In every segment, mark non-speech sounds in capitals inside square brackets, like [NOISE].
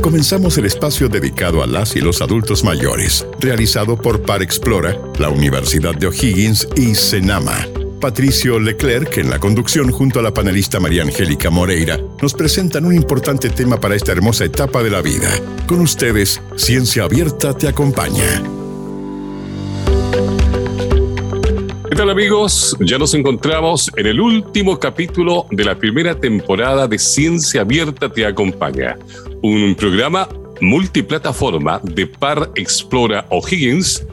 Comenzamos el espacio dedicado a las y los adultos mayores, realizado por Par Explora, la Universidad de O'Higgins y Senama. Patricio Leclerc, en la conducción junto a la panelista María Angélica Moreira, nos presentan un importante tema para esta hermosa etapa de la vida. Con ustedes, Ciencia Abierta te acompaña. ¿Qué tal amigos? Ya nos encontramos en el último capítulo de la primera temporada de Ciencia Abierta te acompaña, un programa multiplataforma de Par Explora O'Higgins,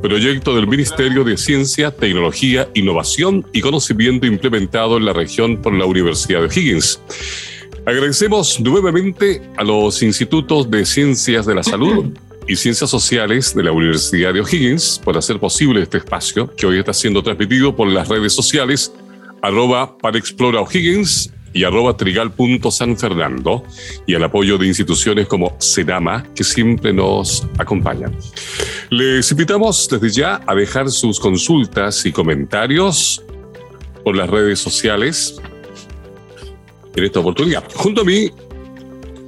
proyecto del Ministerio de Ciencia, Tecnología, Innovación y Conocimiento implementado en la región por la Universidad de O'Higgins. Agradecemos nuevamente a los institutos de Ciencias de la Salud y Ciencias Sociales de la Universidad de O'Higgins por hacer posible este espacio que hoy está siendo transmitido por las redes sociales arroba para Explora O'Higgins y arroba trigal.sanfernando y al apoyo de instituciones como Senama que siempre nos acompañan. Les invitamos desde ya a dejar sus consultas y comentarios por las redes sociales en esta oportunidad. Junto a mí,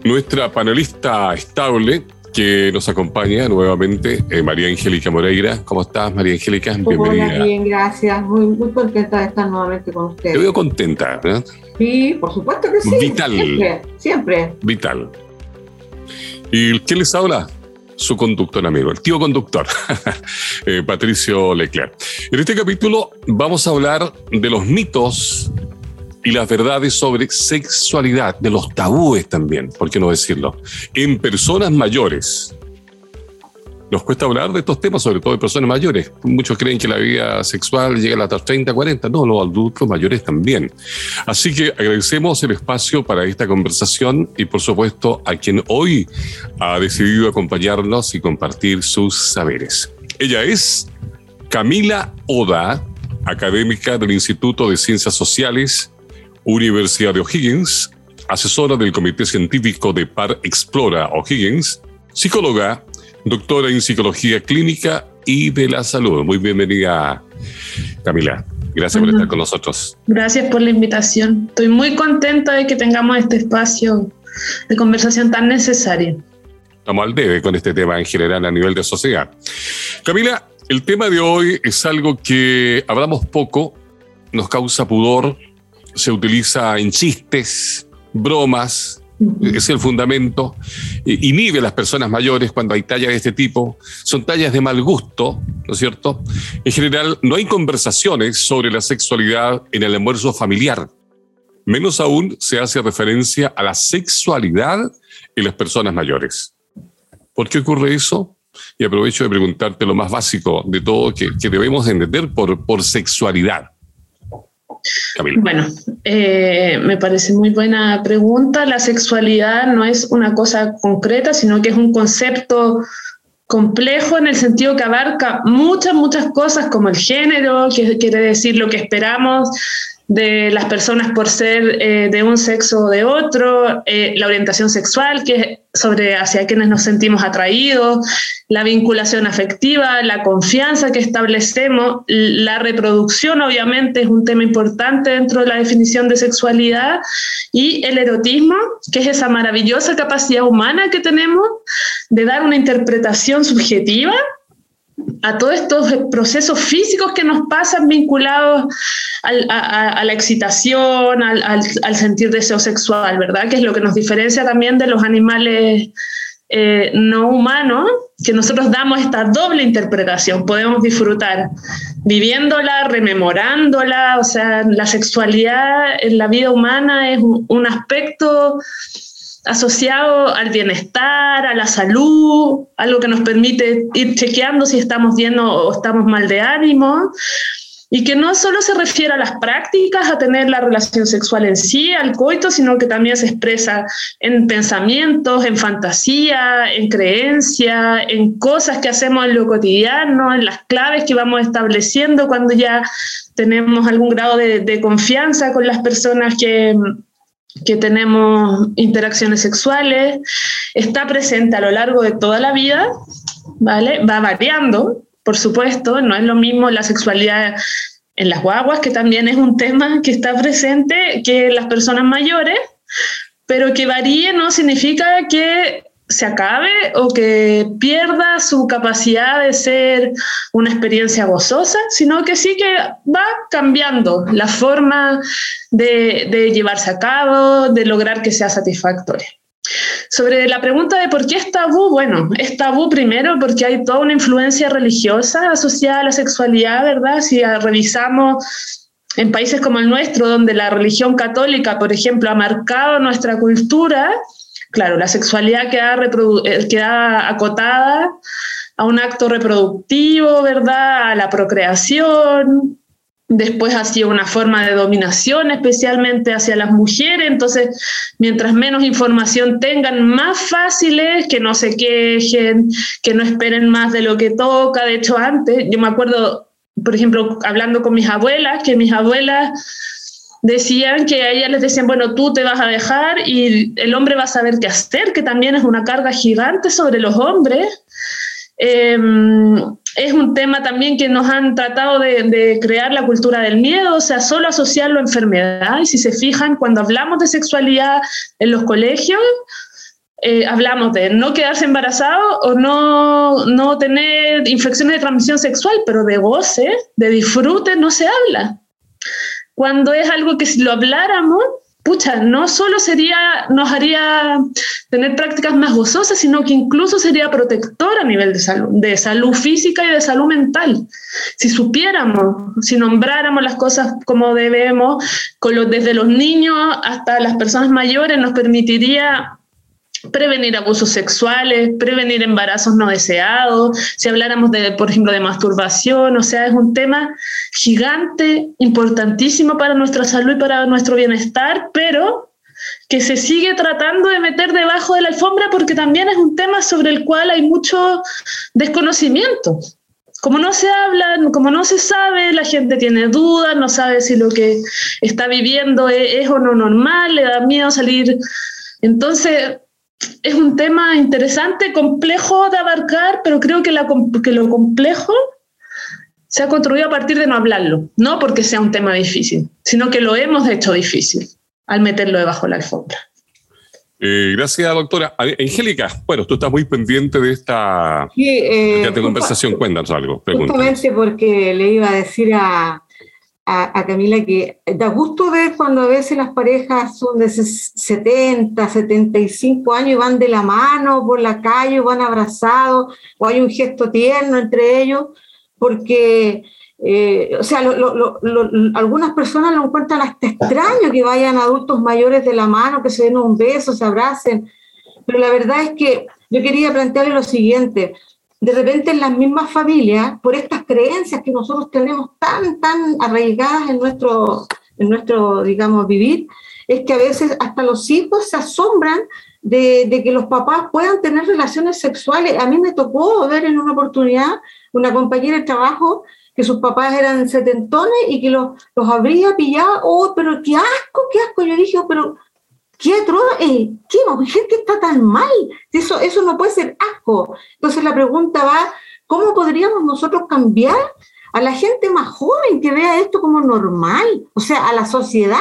nuestra panelista estable, que nos acompaña nuevamente, eh, María Angélica Moreira. ¿Cómo estás, María Angélica? Bienvenida. Hola, bien, gracias. Muy, muy contenta de estar nuevamente con ustedes. Te veo contenta, ¿verdad? Sí, por supuesto que sí. Vital. Siempre, siempre. Vital. ¿Y quién les habla? Su conductor amigo, el tío conductor, [LAUGHS] eh, Patricio Leclerc. En este capítulo vamos a hablar de los mitos y las verdades sobre sexualidad, de los tabúes también, ¿por qué no decirlo? En personas mayores. Nos cuesta hablar de estos temas, sobre todo en personas mayores. Muchos creen que la vida sexual llega a las 30, 40. No, los adultos mayores también. Así que agradecemos el espacio para esta conversación y, por supuesto, a quien hoy ha decidido acompañarnos y compartir sus saberes. Ella es Camila Oda, académica del Instituto de Ciencias Sociales Universidad de O'Higgins, asesora del Comité Científico de Par Explora O'Higgins, psicóloga, doctora en psicología clínica y de la salud. Muy bienvenida, Camila. Gracias por estar con nosotros. Gracias por la invitación. Estoy muy contenta de que tengamos este espacio de conversación tan necesario. Estamos al debe con este tema en general a nivel de sociedad. Camila, el tema de hoy es algo que hablamos poco, nos causa pudor, se utiliza en chistes, bromas, es el fundamento, inhibe a las personas mayores cuando hay tallas de este tipo, son tallas de mal gusto, ¿no es cierto? En general, no hay conversaciones sobre la sexualidad en el almuerzo familiar. Menos aún se hace referencia a la sexualidad en las personas mayores. ¿Por qué ocurre eso? Y aprovecho de preguntarte lo más básico de todo que, debemos entender por, por sexualidad. Bueno, eh, me parece muy buena pregunta. La sexualidad no es una cosa concreta, sino que es un concepto complejo en el sentido que abarca muchas, muchas cosas como el género, que quiere decir lo que esperamos de las personas por ser eh, de un sexo o de otro, eh, la orientación sexual, que es sobre hacia quienes nos sentimos atraídos, la vinculación afectiva, la confianza que establecemos, la reproducción obviamente es un tema importante dentro de la definición de sexualidad y el erotismo, que es esa maravillosa capacidad humana que tenemos de dar una interpretación subjetiva a todos estos procesos físicos que nos pasan vinculados a, la excitación, al, sentir deseo sexual, ¿verdad? Que es lo que nos diferencia también de los animales eh, no humanos, que nosotros damos esta doble interpretación, podemos disfrutar viviéndola, rememorándola, o sea, la sexualidad en la vida humana es un aspecto asociado al bienestar, a la salud, algo que nos permite ir chequeando si estamos bien o estamos mal de ánimo, y que no solo se refiere a las prácticas, a tener la relación sexual en sí, al coito, sino que también se expresa en pensamientos, en fantasía, en creencia, en cosas que hacemos en lo cotidiano, en las claves que vamos estableciendo cuando ya tenemos algún grado de, de confianza con las personas que, que tenemos interacciones sexuales, está presente a lo largo de toda la vida, ¿vale? Va variando, por supuesto, no es lo mismo la sexualidad en las guaguas, que también es un tema que está presente, que las personas mayores, pero que varíe no significa que se acabe o que pierda su capacidad de ser una experiencia gozosa, sino que sí que va cambiando la forma de, llevarse a cabo, de lograr que sea satisfactoria. Sobre la pregunta de por qué es tabú, bueno, es tabú primero porque hay toda una influencia religiosa asociada a la sexualidad, ¿verdad? Si revisamos en países como el nuestro, donde la religión católica, por ejemplo, ha marcado nuestra cultura, claro, la sexualidad queda, eh, queda acotada a un acto reproductivo, ¿verdad? A la procreación, Después ha sido una forma de dominación, especialmente hacia las mujeres. Entonces, mientras menos información tengan, más fácil es que no se quejen, que no esperen más de lo que toca. De hecho, antes, yo me acuerdo, por ejemplo, hablando con mis abuelas, que mis abuelas decían que a ellas les decían, bueno, tú te vas a dejar y el hombre va a saber qué hacer, que también es una carga gigante sobre los hombres. Em, es un tema también que nos han tratado de, crear la cultura del miedo, o sea, solo asociarlo a enfermedad. Y si se fijan, cuando hablamos de sexualidad en los colegios, eh, hablamos de no quedarse embarazado o no, no tener infecciones de transmisión sexual, pero de goce, de disfrute, no se habla. Cuando es algo que si lo habláramos, pucha, no solo sería, nos haría tener prácticas más gozosas, sino que incluso sería protector a nivel de salud, de salud física y de salud mental. Si supiéramos, si nombráramos las cosas como debemos, con desde los niños hasta las personas mayores, nos permitiría prevenir abusos sexuales, prevenir embarazos no deseados, si habláramos de, por ejemplo, de masturbación, o sea, es un tema gigante, importantísimo para nuestra salud y para nuestro bienestar, pero que se sigue tratando de meter debajo de la alfombra porque también es un tema sobre el cual hay mucho desconocimiento. Como no se habla, como no se sabe, la gente tiene dudas, no sabe si lo que está viviendo es, es o no normal, le da miedo salir. Entonces, es un tema interesante, complejo de abarcar, pero creo que, que lo complejo se ha construido a partir de no hablarlo, no porque sea un tema difícil, sino que lo hemos hecho difícil al meterlo debajo de la alfombra. Eh, gracias, doctora. Angélica, bueno, tú estás muy pendiente de esta, eh, conversación. Cuéntanos algo. Justamente porque le iba a decir a, a, Camila que da gusto ver cuando a veces las parejas son de 70, 75 años y van de la mano por la calle, van abrazados, o hay un gesto tierno entre ellos, porque, eh, o sea, algunas personas lo encuentran hasta extraño que vayan adultos mayores de la mano, que se den un beso, se abracen, pero la verdad es que yo quería plantearle lo siguiente, de repente en las mismas familias, por estas creencias que nosotros tenemos tan, tan arraigadas en nuestro, en nuestro, digamos, vivir, es que a veces hasta los hijos se asombran de, de, que los papás puedan tener relaciones sexuales. A mí me tocó ver en una oportunidad una compañera de trabajo que sus papás eran setentones y que los, los habría pillado, oh, pero qué asco, qué asco. Yo dije, oh, pero ¿Qué? Eh, ¿Qué mujer que está tan mal? Eso, eso no puede ser asco. Entonces la pregunta va, ¿cómo podríamos nosotros cambiar a la gente más joven que vea esto como normal? O sea, a la sociedad.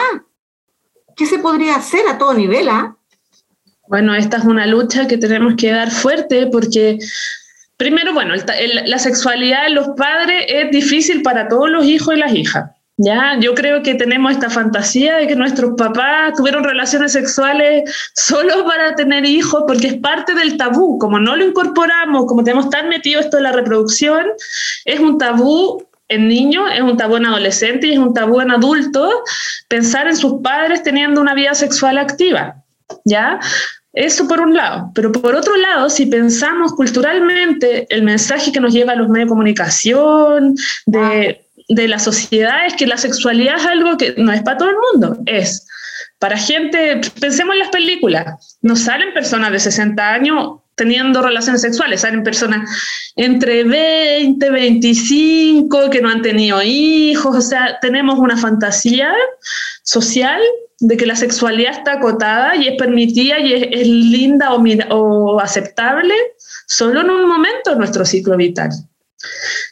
¿Qué se podría hacer a todo nivel? Ah? Bueno, esta es una lucha que tenemos que dar fuerte porque primero, bueno, la sexualidad de los padres es difícil para todos los hijos y las hijas. Ya, yo creo que tenemos esta fantasía de que nuestros papás tuvieron relaciones sexuales solo para tener hijos, porque es parte del tabú. Como no lo incorporamos, como tenemos tan metido esto de la reproducción, es un tabú en niños, es un tabú en adolescentes y es un tabú en adultos pensar en sus padres teniendo una vida sexual activa. ¿Ya? Eso por un lado. Pero por otro lado, si pensamos culturalmente, el mensaje que nos lleva a los medios de comunicación, de de la sociedad es que la sexualidad es algo que no es para todo el mundo, es para gente, pensemos en las películas, no salen personas de 60 años teniendo relaciones sexuales, salen personas entre 20, 25 que no han tenido hijos, o sea, tenemos una fantasía social de que la sexualidad está acotada y es permitida y es, linda o, o aceptable solo en un momento de nuestro ciclo vital.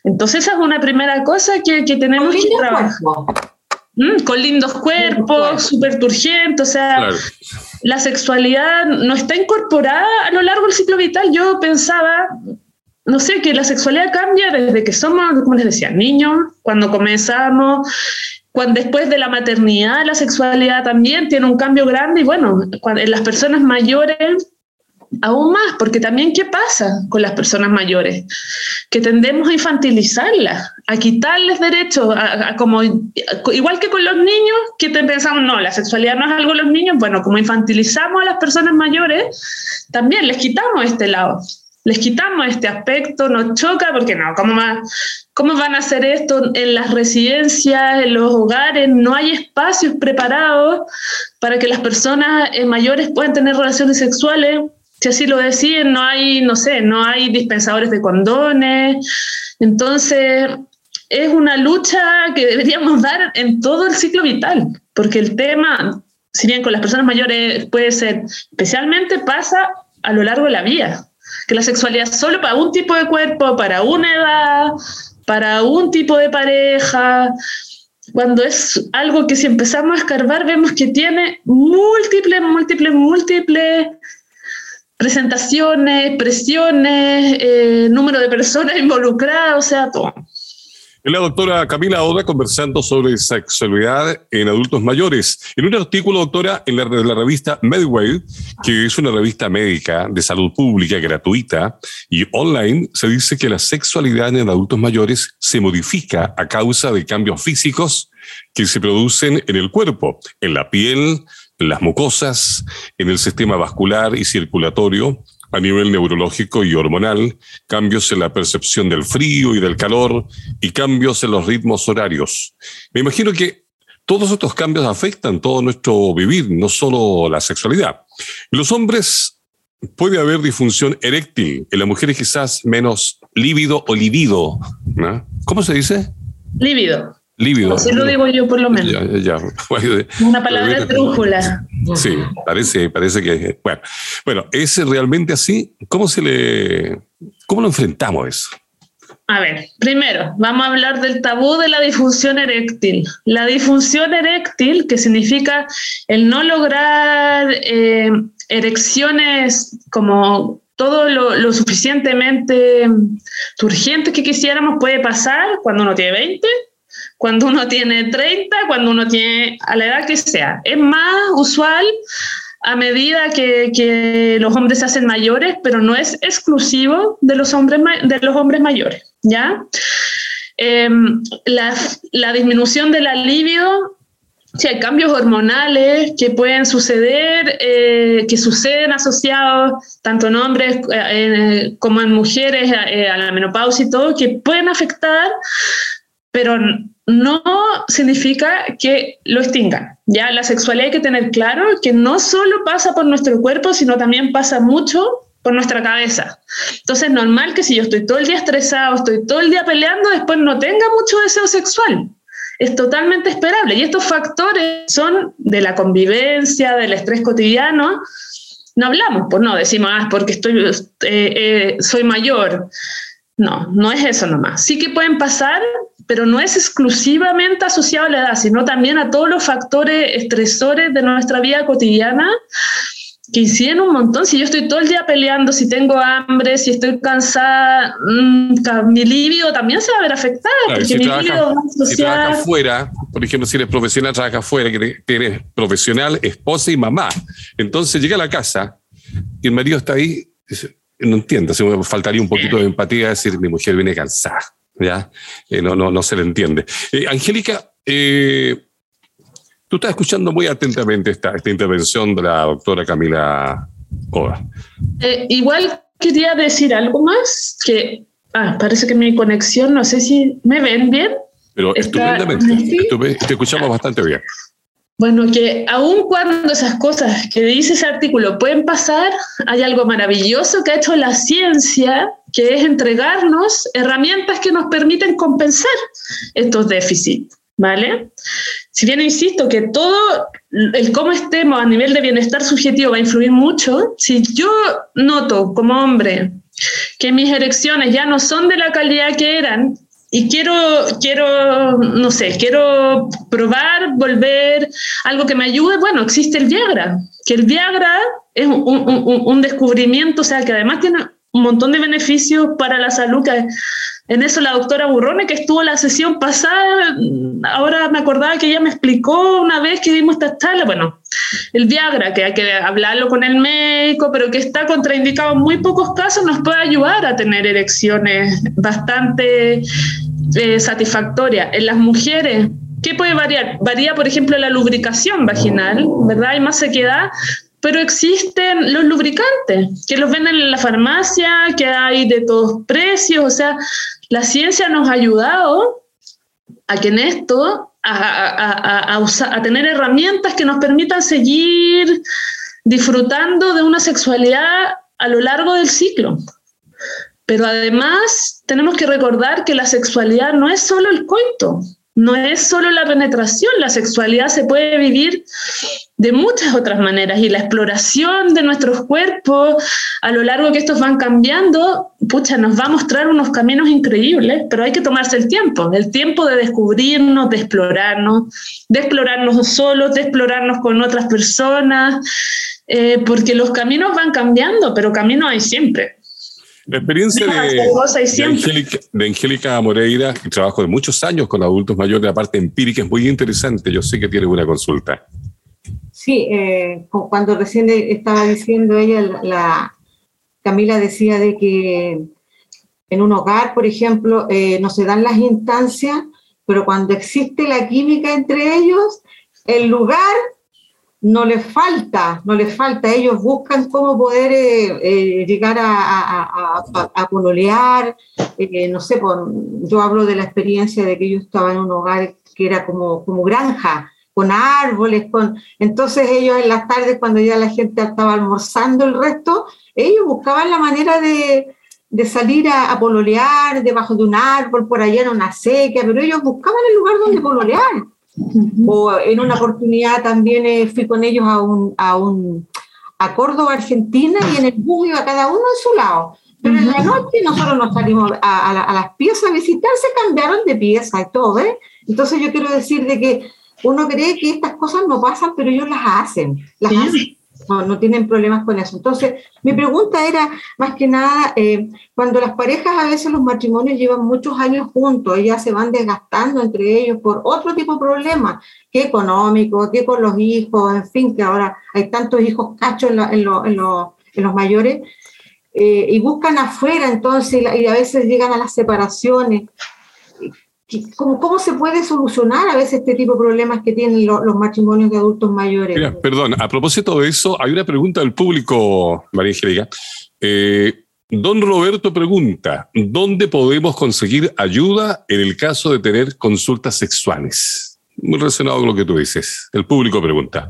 Entonces esa es una primera cosa que, que tenemos que trabajar. Mm, con lindos cuerpos, súper turgentes, o sea, la sexualidad no está incorporada a lo largo del ciclo vital. Yo pensaba, no sé, que la sexualidad cambia desde que somos, como les decía, niños, cuando comenzamos, cuando después de la maternidad, la sexualidad también tiene un cambio grande y bueno, en las personas mayores aún más, porque también qué pasa con las personas mayores, que tendemos a infantilizarlas, a quitarles derechos, a, como igual que con los niños, que pensamos, no, la sexualidad no es algo de los niños, bueno, como infantilizamos a las personas mayores, también les quitamos este lado, les quitamos este aspecto, nos choca, porque no, ¿cómo, ¿cómo van a hacer esto en las residencias, en los hogares? No hay espacios preparados para que las personas eh, mayores puedan tener relaciones sexuales si así lo deciden, no hay, no sé, no hay dispensadores de condones. Entonces, es una lucha que deberíamos dar en todo el ciclo vital, porque el tema, si bien con las personas mayores puede ser, especialmente pasa a lo largo de la vida, que la sexualidad solo para un tipo de cuerpo, para una edad, para un tipo de pareja, cuando es algo que si empezamos a escarbar vemos que tiene múltiples, múltiples, múltiples presentaciones, presiones, eh, número de personas [LAUGHS] involucradas, o sea, todo. La doctora Camila Oda conversando sobre sexualidad en adultos mayores. En un artículo, doctora, en la, la revista Medway, que es una revista médica de salud pública gratuita y online, se dice que la sexualidad en adultos mayores se modifica a causa de cambios físicos que se producen en el cuerpo, en la piel, las mucosas, en el sistema vascular y circulatorio, a nivel neurológico y hormonal, cambios en la percepción del frío y del calor y cambios en los ritmos horarios. Me imagino que todos estos cambios afectan todo nuestro vivir, no solo la sexualidad. Los hombres puede haber disfunción eréctil, en las mujeres quizás menos lívido o libido. ¿Cómo se dice? Lívido. Lívido. Así lo digo yo por lo menos. [LAUGHS] Una palabra trújula. Sí, parece, parece que. Bueno, bueno, ¿es realmente así? ¿Cómo se le. ¿Cómo lo enfrentamos eso? A ver, primero, vamos a hablar del tabú de la disfunción eréctil. La disfunción eréctil, que significa el no lograr eh, erecciones como todo lo, lo, suficientemente urgente que quisiéramos, puede pasar cuando uno tiene 20, cuando uno tiene 30, cuando uno tiene a la edad que sea. Es más usual a medida que, que los hombres se hacen mayores, pero no es exclusivo de los hombres, de los hombres mayores, ¿ya? Em, la, la, disminución de la libido, si hay cambios hormonales que pueden suceder, eh, que suceden asociados tanto en hombres eh, como en mujeres eh, a la menopausia y todo, que pueden afectar, pero no significa que lo extingan. Ya la sexualidad hay que tener claro que no solo pasa por nuestro cuerpo, sino también pasa mucho por nuestra cabeza. Entonces es normal que si yo estoy todo el día estresado, estoy todo el día peleando, después no tenga mucho deseo sexual. Es totalmente esperable. Y estos factores son de la convivencia, del estrés cotidiano. No hablamos, pues no, decimos, ah, porque estoy, eh, eh, soy mayor. No, no es eso nomás. Sí que pueden pasar pero no es exclusivamente asociado a la edad, sino también a todos los factores estresores de nuestra vida cotidiana que inciden un montón. Si yo estoy todo el día peleando, si tengo hambre, si estoy cansada, mm, mi libido también se va a ver afectado. porque si mi trabaja, si trabaja afuera, por ejemplo, si eres profesional, trabaja afuera, que eres profesional, esposa y mamá. Entonces llega a la casa y el marido está ahí, no entiendo, faltaría un poquito de empatía decir, mi mujer viene cansada. ¿Ya? Eh, no, no, no se le entiende. Eh, Angélica, eh, tú estás escuchando muy atentamente esta, esta intervención de la doctora Camila Oda. igual quería decir algo más, que ah, parece que mi conexión, no sé si me ven bien. Pero estupendamente, te escuchamos bastante bien. Bueno, que aun cuando esas cosas que dice ese artículo pueden pasar, hay algo maravilloso que ha hecho la ciencia, que es entregarnos herramientas que nos permiten compensar estos déficits, ¿vale? Si bien insisto que todo el cómo estemos a nivel de bienestar subjetivo va a influir mucho, si yo noto como hombre que mis erecciones ya no son de la calidad que eran, y quiero, quiero, no sé, quiero probar, volver, algo que me ayude, bueno, existe el Viagra, que el Viagra es un, un, descubrimiento, o sea, que además tiene un montón de beneficios para la salud. Que en eso la doctora Burrone, que estuvo la sesión pasada, ahora me acordaba que ella me explicó una vez que dimos esta charla, bueno, el Viagra, que hay que hablarlo con el médico, pero que está contraindicado en muy pocos casos, nos puede ayudar a tener erecciones bastante eh, satisfactorias. En las mujeres, ¿qué puede variar? Varía, por ejemplo, la lubricación vaginal, ¿verdad? Hay más sequedad, pero existen los lubricantes, que los venden en la farmacia, que hay de todos precios, o sea, la ciencia nos ha ayudado a que en esto, a, a, tener herramientas que nos permitan seguir disfrutando de una sexualidad a lo largo del ciclo. Pero además tenemos que recordar que la sexualidad no es solo el coito, no es solo la penetración, la sexualidad se puede vivir de muchas otras maneras y la exploración de nuestros cuerpos a lo largo que estos van cambiando, pucha, nos va a mostrar unos caminos increíbles, pero hay que tomarse el tiempo, el tiempo de descubrirnos, de explorarnos, de explorarnos solos, de explorarnos con otras personas, eh, porque los caminos van cambiando, pero camino hay siempre. La experiencia de, Angélica, Moreira, que trabajo de muchos años con adultos mayores, la parte empírica es muy interesante. Yo sé que tiene una consulta. Sí, eh, cuando recién estaba diciendo ella, la, Camila decía de que en un hogar, por ejemplo, eh, no se dan las instancias, pero cuando existe la química entre ellos, el lugar no les falta, no les falta. Ellos buscan cómo poder eh, eh, llegar a, a, pololear. Eh, no sé, yo hablo de la experiencia de que yo estaba en un hogar que era como, como granja, con árboles, con... Entonces ellos en las tardes, cuando ya la gente estaba almorzando el resto, ellos buscaban la manera de, de salir a, pololear debajo de un árbol, por allá en una sequía, pero ellos buscaban el lugar donde pololear. O en una oportunidad también eh, fui con ellos a un, a un a Córdoba, Argentina, y en el bus iba cada uno en su lado. Pero en la noche nosotros nos salimos a, a, las piezas a visitar, se cambiaron de pieza y todo, ¿eh? Entonces yo quiero decir de que uno cree que estas cosas no pasan, pero ellos las hacen, las hacen no, no tienen problemas con eso. Entonces, mi pregunta era, más que nada, eh, cuando las parejas, a veces los matrimonios llevan muchos años juntos, ellas se van desgastando entre ellos por otro tipo de problemas, que económico, que con los hijos, en fin, que ahora hay tantos hijos cachos en, en, en, los mayores, eh, y buscan afuera entonces, y a veces llegan a las separaciones. ¿Cómo, ¿Cómo, se puede solucionar a veces este tipo de problemas que tienen los matrimonios de adultos mayores? perdón, a propósito de eso, hay una pregunta del público, María Angélica. Eh, don Roberto pregunta, ¿dónde podemos conseguir ayuda en el caso de tener consultas sexuales? Muy relacionado con lo que tú dices. El público pregunta.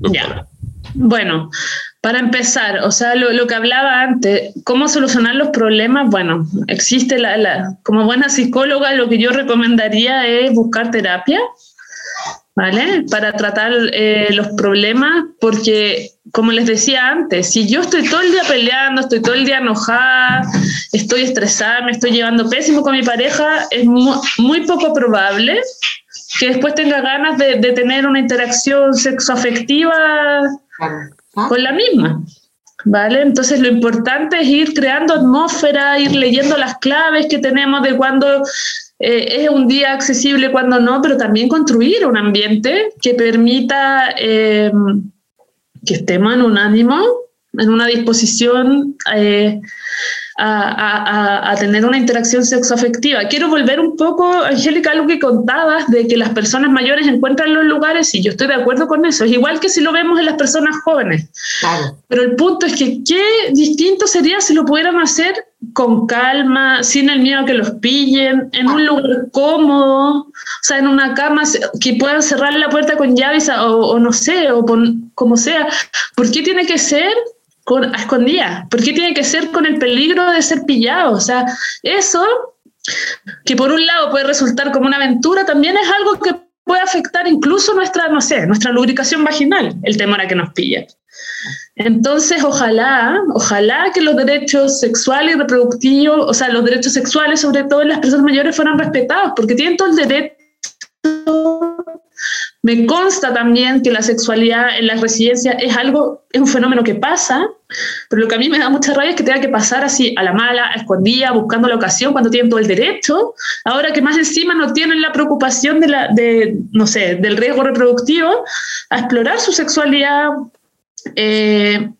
Ya. Bueno, para empezar, o sea, lo, que hablaba antes, ¿cómo solucionar los problemas? Bueno, existe la, como buena psicóloga, lo que yo recomendaría es buscar terapia, ¿vale? Para tratar eh, los problemas, porque, como les decía antes, si yo estoy todo el día peleando, estoy todo el día enojada, estoy estresada, me estoy llevando pésimo con mi pareja, es muy, poco probable que después tenga ganas de, de tener una interacción sexoafectiva con la misma. ¿Vale? Entonces lo importante es ir creando atmósfera, ir leyendo las claves que tenemos de cuando eh, es un día accesible, cuando no, pero también construir un ambiente que permita eh, que estemos en un ánimo, en una disposición eh, a, tener una interacción sexoafectiva. Quiero volver un poco, Angélica, a lo que contabas de que las personas mayores encuentran los lugares y yo estoy de acuerdo con eso. Es igual que si lo vemos en las personas jóvenes. Pero el punto es que qué distinto sería si lo pudieran hacer con calma, sin el miedo a que los pillen, en un lugar cómodo, o sea, en una cama que puedan cerrar la puerta con llaves o, no sé, o como sea. ¿Por qué tiene que ser con, a. ¿Por qué tiene que ser con el peligro de ser pillado? O sea, eso, que por un lado puede resultar como una aventura, también es algo que puede afectar incluso nuestra, no sé, nuestra lubricación vaginal, el temor a que nos pillen. Entonces, ojalá, ojalá que los derechos sexuales y reproductivos, o sea, los derechos sexuales, sobre todo en las personas mayores, fueran respetados, porque tienen todo el derecho me consta también que la sexualidad en las residencias es algo, es un fenómeno que pasa, pero lo que a mí me da mucha rabia es que tenga que pasar así a la mala, a escondida, buscando la ocasión cuando tienen todo el derecho, ahora que más encima no tienen la preocupación de la, de, no sé, del riesgo reproductivo, a explorar su sexualidad eh,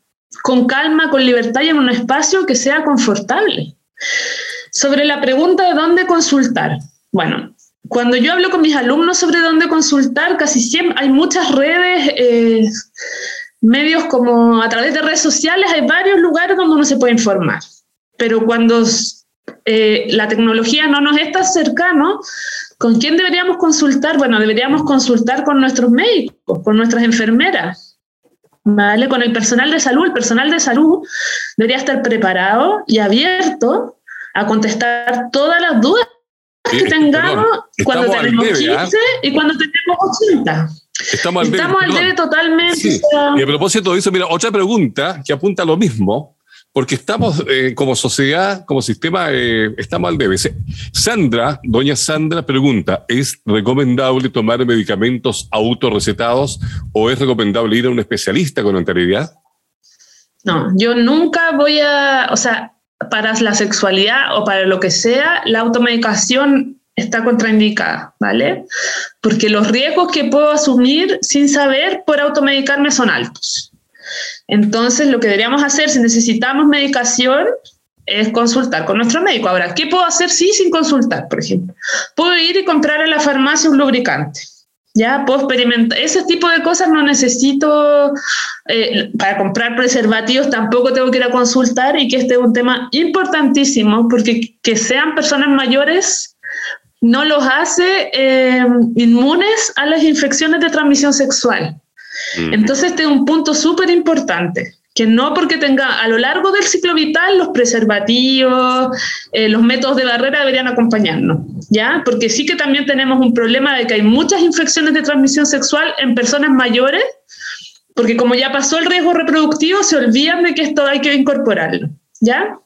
con calma, con libertad y en un espacio que sea confortable. Sobre la pregunta de dónde consultar. Bueno, cuando yo hablo con mis alumnos sobre dónde consultar, casi siempre hay muchas redes, eh, medios como a través de redes sociales, hay varios lugares donde uno se puede informar. Pero cuando eh, la tecnología no nos está cercano, ¿con quién deberíamos consultar? Bueno, deberíamos consultar con nuestros médicos, con nuestras enfermeras, ¿vale? Con el personal de salud. El personal de salud debería estar preparado y abierto a contestar todas las dudas que tengamos cuando tenemos 15 ¿ah? y cuando tenemos 80. Estamos al Estamos debe, al debe totalmente. Y a propósito de eso, mira, otra pregunta que apunta a lo mismo, porque estamos eh, como sociedad, como sistema, eh, estamos al debe. Sandra, doña Sandra pregunta, ¿es recomendable tomar medicamentos autorrecetados o es recomendable ir a un especialista con anterioridad? No, yo nunca voy a, o sea, para la sexualidad o para lo que sea, la automedicación está contraindicada, ¿vale? Porque los riesgos que puedo asumir sin saber por automedicarme son altos. Entonces, lo que deberíamos hacer si necesitamos medicación es consultar con nuestro médico. Ahora, ¿qué puedo hacer si sin consultar, por ejemplo? Puedo ir y comprar en la farmacia un lubricante ya puedo experimentar. Ese tipo de cosas no necesito eh, para comprar preservativos, tampoco tengo que ir a consultar y que este es un tema importantísimo porque que sean personas mayores no los hace eh, inmunes a las infecciones de transmisión sexual. Entonces, este es un punto súper importante que no porque tenga a lo largo del ciclo vital los preservativos, eh, los métodos de barrera deberían acompañarnos, ¿ya? Porque sí que también tenemos un problema de que hay muchas infecciones de transmisión sexual en personas mayores, porque como ya pasó el riesgo reproductivo, se olvidan de que esto hay que incorporarlo, ¿ya?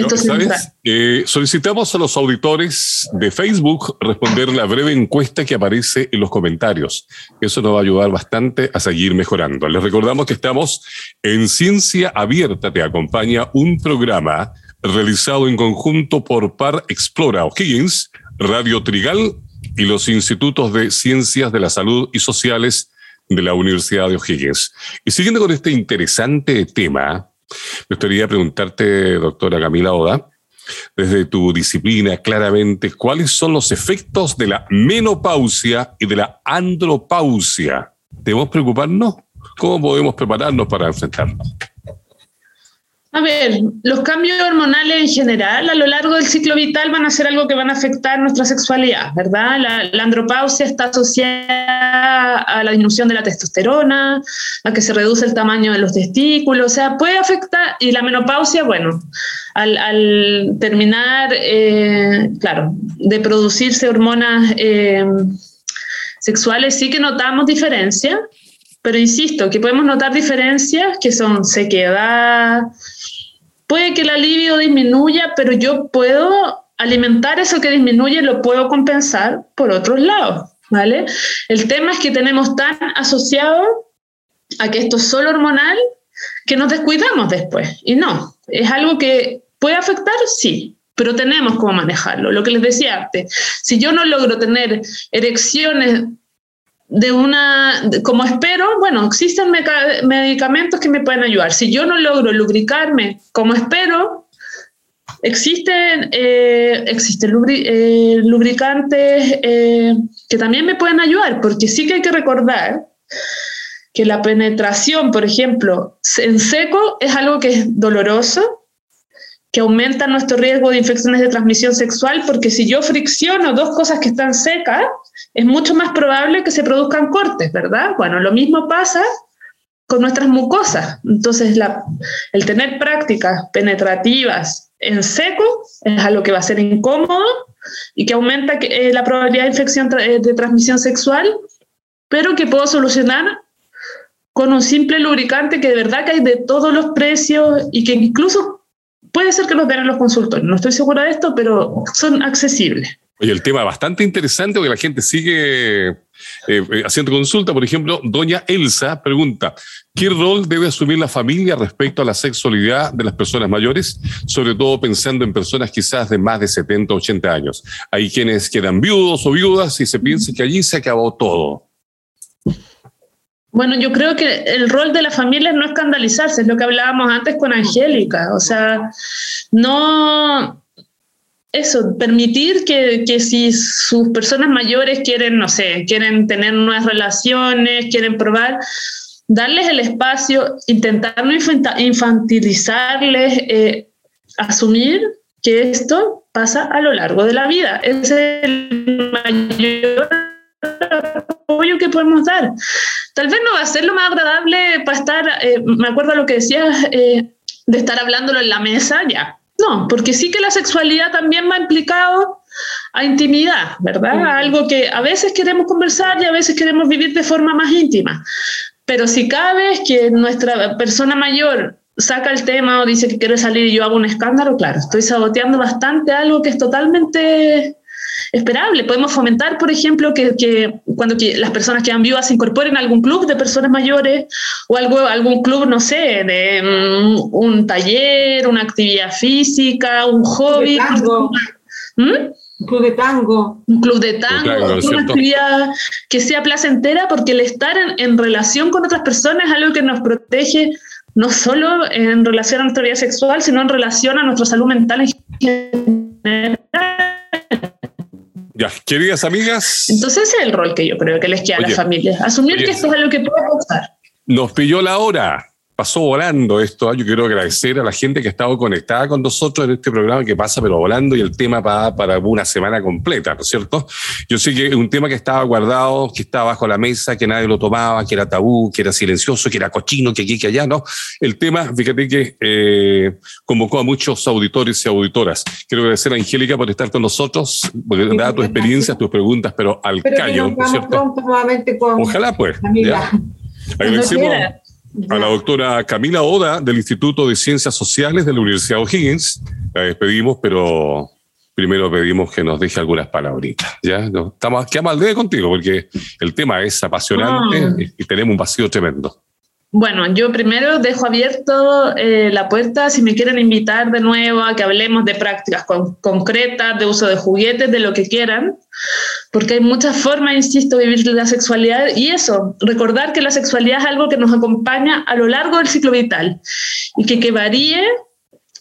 Bueno, ¿sabes? Eh, solicitamos a los auditores de Facebook responder la breve encuesta que aparece en los comentarios. Eso nos va a ayudar bastante a seguir mejorando. Les recordamos que estamos en Ciencia Abierta. Te acompaña un programa realizado en conjunto por Par Explora O'Higgins, Radio Trigal y los Institutos de Ciencias de la Salud y Sociales de la Universidad de O'Higgins. Y siguiendo con este interesante tema, me gustaría preguntarte, doctora Camila Oda, desde tu disciplina claramente, ¿cuáles son los efectos de la menopausia y de la andropausia? ¿Debemos preocuparnos? ¿Cómo podemos prepararnos para enfrentarnos? A ver, los cambios hormonales en general a lo largo del ciclo vital van a ser algo que van a afectar nuestra sexualidad, ¿verdad? La, andropausia está asociada a la disminución de la testosterona, a que se reduce el tamaño de los testículos, o sea, puede afectar, y la menopausia, bueno, al, terminar, eh, claro, de producirse hormonas eh, sexuales, sí que notamos diferencias, pero insisto, que podemos notar diferencias que son sequedad, puede que la libido disminuya, pero yo puedo alimentar eso que disminuye, lo puedo compensar por otros lados, ¿vale? El tema es que tenemos tan asociado a que esto es solo hormonal que nos descuidamos después. Y no, es algo que puede afectar, sí, pero tenemos cómo manejarlo. Lo que les decía antes, si yo no logro tener erecciones de una, como espero, bueno, existen medicamentos que me pueden ayudar. Si yo no logro lubricarme como espero, existen, eh, existen eh, lubricantes eh, que también me pueden ayudar, porque sí que hay que recordar que la penetración, por ejemplo, en seco es algo que es doloroso, que aumenta nuestro riesgo de infecciones de transmisión sexual, porque si yo fricciono dos cosas que están secas, es mucho más probable que se produzcan cortes, ¿verdad? Bueno, lo mismo pasa con nuestras mucosas. Entonces, el tener prácticas penetrativas en seco es algo que va a ser incómodo y que aumenta eh, la probabilidad de infección eh, de transmisión sexual, pero que puedo solucionar con un simple lubricante que de verdad que hay de todos los precios y que incluso puede ser que los den en los consultorios. No estoy segura de esto, pero son accesibles. Oye, el tema bastante interesante porque la gente sigue eh, eh, haciendo consulta. Por ejemplo, doña Elsa pregunta, ¿qué rol debe asumir la familia respecto a la sexualidad de las personas mayores? Sobre todo pensando en personas quizás de más de 70, 80 años. Hay quienes quedan viudos o viudas y se piensa que allí se acabó todo. Bueno, yo creo que el rol de la familia es no escandalizarse, es lo que hablábamos antes con Angélica. O sea, no, eso, permitir que, que, si sus personas mayores quieren, no sé, quieren tener nuevas relaciones, quieren probar, darles el espacio, intentar no infantilizarles, eh, asumir que esto pasa a lo largo de la vida. Es el mayor apoyo que podemos dar. Tal vez no va a ser lo más agradable para estar, eh, me acuerdo lo que decías, eh, de estar hablándolo en la mesa ya no, porque sí que la sexualidad también va implicado a intimidad, ¿verdad? algo que a veces queremos conversar y a veces queremos vivir de forma más íntima. Pero si cada vez que nuestra persona mayor saca el tema o dice que quiere salir y yo hago un escándalo, claro, estoy saboteando bastante algo que es totalmente esperable. Podemos fomentar, por ejemplo, que, cuando las personas que han viudas se incorporen a algún club de personas mayores o algo, algún club, no sé, de mm, un taller, una actividad física, un hobby. ¿Mm? Un club de tango. Un club de tango, una actividad que sea placentera porque el estar en, en relación con otras personas es algo que nos protege no solo en relación a nuestra vida sexual, sino en relación a nuestra salud mental en general. Ya, queridas amigas. Entonces ese es el rol que yo creo que les queda a las familias. Asumir que esto es algo que puede pasar. Nos pilló la hora pasó volando esto. ¿ah? Yo quiero agradecer a la gente que ha estado conectada con nosotros en este programa que pasa, pero volando y el tema para, para una semana completa, ¿no es cierto? Yo sé que un tema que estaba guardado, que estaba bajo la mesa, que nadie lo tomaba, que era tabú, que era silencioso, que era cochino, que aquí, que allá, ¿no? El tema, fíjate que eh, convocó a muchos auditores y auditoras. Quiero agradecer a Angélica por estar con nosotros, porque sí, tu experiencia, tus preguntas, pero al callo, ¿no es cierto? Ojalá, pues. Agradecemos a la doctora Camila Oda del Instituto de Ciencias Sociales de la Universidad O'Higgins. La despedimos, pero primero pedimos que nos deje algunas palabritas. ¿ya? No, estamos, quedamos al día contigo porque el tema es apasionante ah. y tenemos un vacío tremendo. Bueno, yo primero dejo abierto eh, la puerta. Si me quieren invitar de nuevo a que hablemos de prácticas concretas, de uso de juguetes, de lo que quieran, porque hay muchas formas, insisto, de vivir la sexualidad. Y eso, recordar que la sexualidad es algo que nos acompaña a lo largo del ciclo vital y que que varíe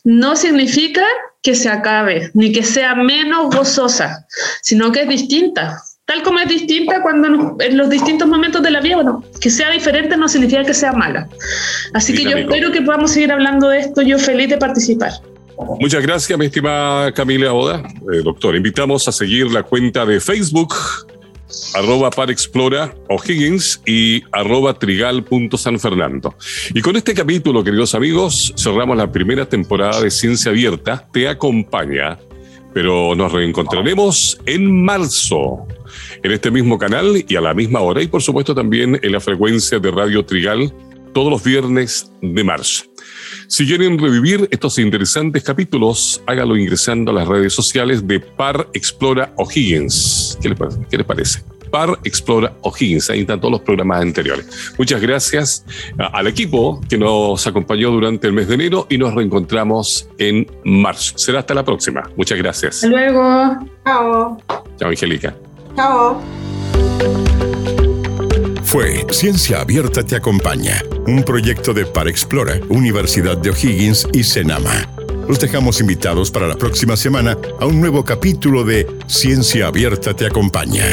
no significa que se acabe, ni que sea menos gozosa, sino que es distinta tal como es distinta cuando en los distintos momentos de la vida, bueno, que sea diferente no significa que sea mala. Así que yo espero que podamos seguir hablando de esto, yo feliz de participar. Muchas gracias, mi estimada Camila Oda. Eh, doctor, invitamos a seguir la cuenta de Facebook, arroba parexplora O'Higgins y arroba trigal.sanfernando. Y con este capítulo, queridos amigos, cerramos la primera temporada de Ciencia Abierta. Te acompaña, pero nos reencontraremos en marzo en este mismo canal y a la misma hora y por supuesto también en la frecuencia de Radio Trigal todos los viernes de marzo. Si quieren revivir estos interesantes capítulos, hágalo ingresando a las redes sociales de Par Explora O'Higgins. ¿Qué les, ¿Qué les parece? Par Explora O'Higgins. Ahí están todos los programas anteriores. Muchas gracias al equipo que nos acompañó durante el mes de enero y nos reencontramos en marzo. Será hasta la próxima. Muchas gracias. Hasta luego. Chao. Chao, Angélica. Chao. Fue Ciencia Abierta Te Acompaña, un proyecto de Par Explora, Universidad de O'Higgins y Senama. Los dejamos invitados para la próxima semana a un nuevo capítulo de Ciencia Abierta Te Acompaña.